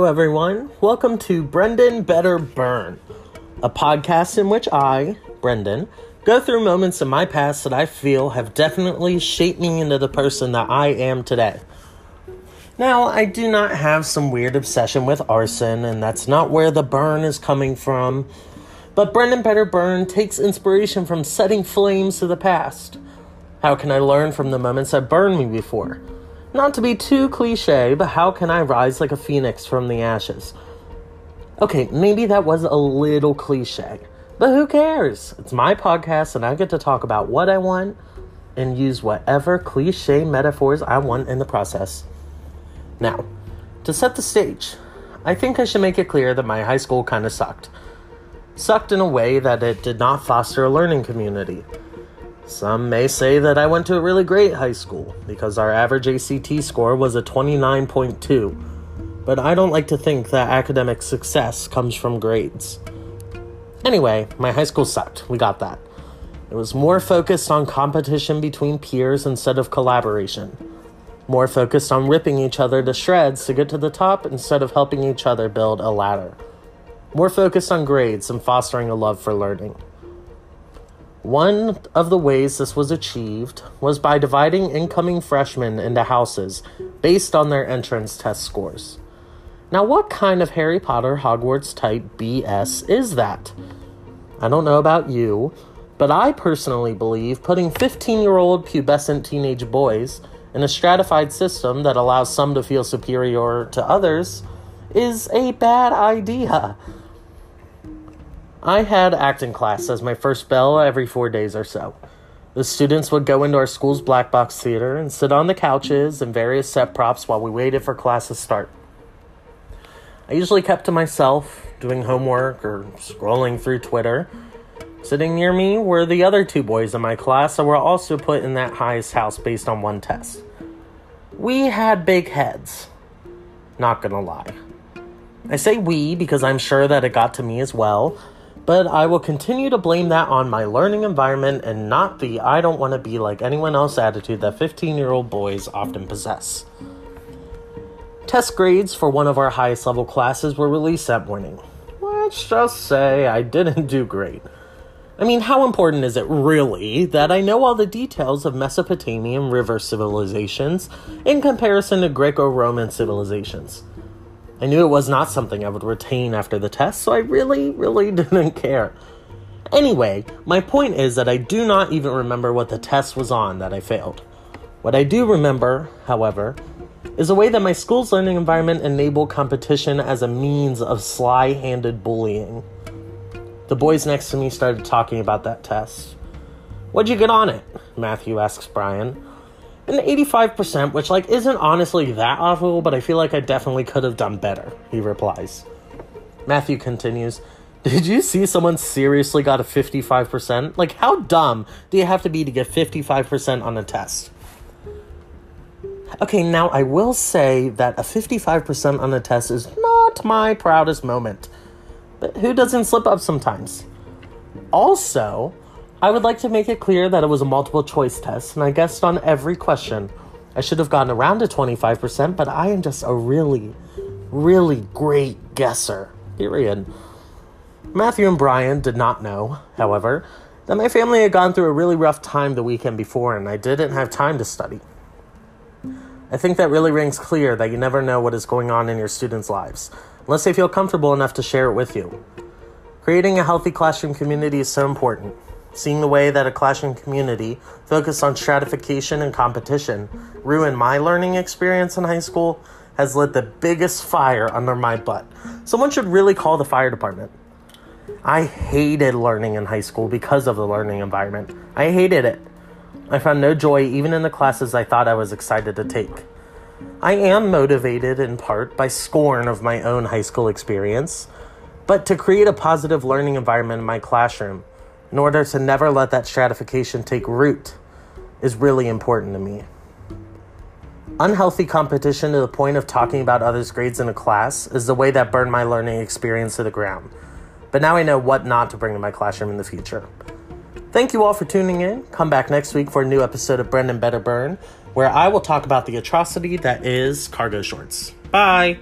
Hello, everyone. Welcome to Brendan Better Burn, a podcast in which I, Brendan, go through moments in my past that I feel have definitely shaped me into the person that I am today. Now, I do not have some weird obsession with arson, and that's not where the burn is coming from. But Brendan Better Burn takes inspiration from setting flames to the past. How can I learn from the moments that burned me before? Not to be too cliche, but how can I rise like a phoenix from the ashes? Okay, maybe that was a little cliche, but who cares? It's my podcast and I get to talk about what I want and use whatever cliche metaphors I want in the process. Now, to set the stage, I think I should make it clear that my high school kind of sucked. Sucked in a way that it did not foster a learning community. Some may say that I went to a really great high school because our average ACT score was a 29.2, but I don't like to think that academic success comes from grades. Anyway, my high school sucked. We got that. It was more focused on competition between peers instead of collaboration. More focused on ripping each other to shreds to get to the top instead of helping each other build a ladder. More focused on grades and fostering a love for learning. One of the ways this was achieved was by dividing incoming freshmen into houses based on their entrance test scores. Now, what kind of Harry Potter Hogwarts type BS is that? I don't know about you, but I personally believe putting 15 year old pubescent teenage boys in a stratified system that allows some to feel superior to others is a bad idea. I had acting class as my first bell every four days or so. The students would go into our school's black box theater and sit on the couches and various set props while we waited for class to start. I usually kept to myself, doing homework or scrolling through Twitter. Sitting near me were the other two boys in my class that were also put in that highest house based on one test. We had big heads. Not gonna lie. I say we because I'm sure that it got to me as well but I will continue to blame that on my learning environment and not the I don't want to be like anyone else attitude that 15 year old boys often possess. Test grades for one of our highest level classes were released that morning. Let's just say I didn't do great. I mean, how important is it really that I know all the details of Mesopotamian river civilizations in comparison to Greco Roman civilizations? I knew it was not something I would retain after the test, so I really, really didn't care. Anyway, my point is that I do not even remember what the test was on that I failed. What I do remember, however, is the way that my school's learning environment enabled competition as a means of sly handed bullying. The boys next to me started talking about that test. What'd you get on it? Matthew asks Brian an 85%, which like isn't honestly that awful, but I feel like I definitely could have done better, he replies. Matthew continues, Did you see someone seriously got a 55%? Like, how dumb do you have to be to get 55% on a test? Okay, now I will say that a 55% on a test is not my proudest moment. But who doesn't slip up sometimes? Also, I would like to make it clear that it was a multiple choice test, and I guessed on every question. I should have gotten around to 25%, but I am just a really, really great guesser. Period. Matthew and Brian did not know, however, that my family had gone through a really rough time the weekend before and I didn't have time to study. I think that really rings clear that you never know what is going on in your students' lives, unless they feel comfortable enough to share it with you. Creating a healthy classroom community is so important. Seeing the way that a classroom community focused on stratification and competition ruined my learning experience in high school has lit the biggest fire under my butt. Someone should really call the fire department. I hated learning in high school because of the learning environment. I hated it. I found no joy even in the classes I thought I was excited to take. I am motivated in part by scorn of my own high school experience, but to create a positive learning environment in my classroom in order to never let that stratification take root is really important to me. Unhealthy competition to the point of talking about others' grades in a class is the way that burned my learning experience to the ground. But now I know what not to bring to my classroom in the future. Thank you all for tuning in. Come back next week for a new episode of Brendan Better Burn, where I will talk about the atrocity that is cargo shorts. Bye!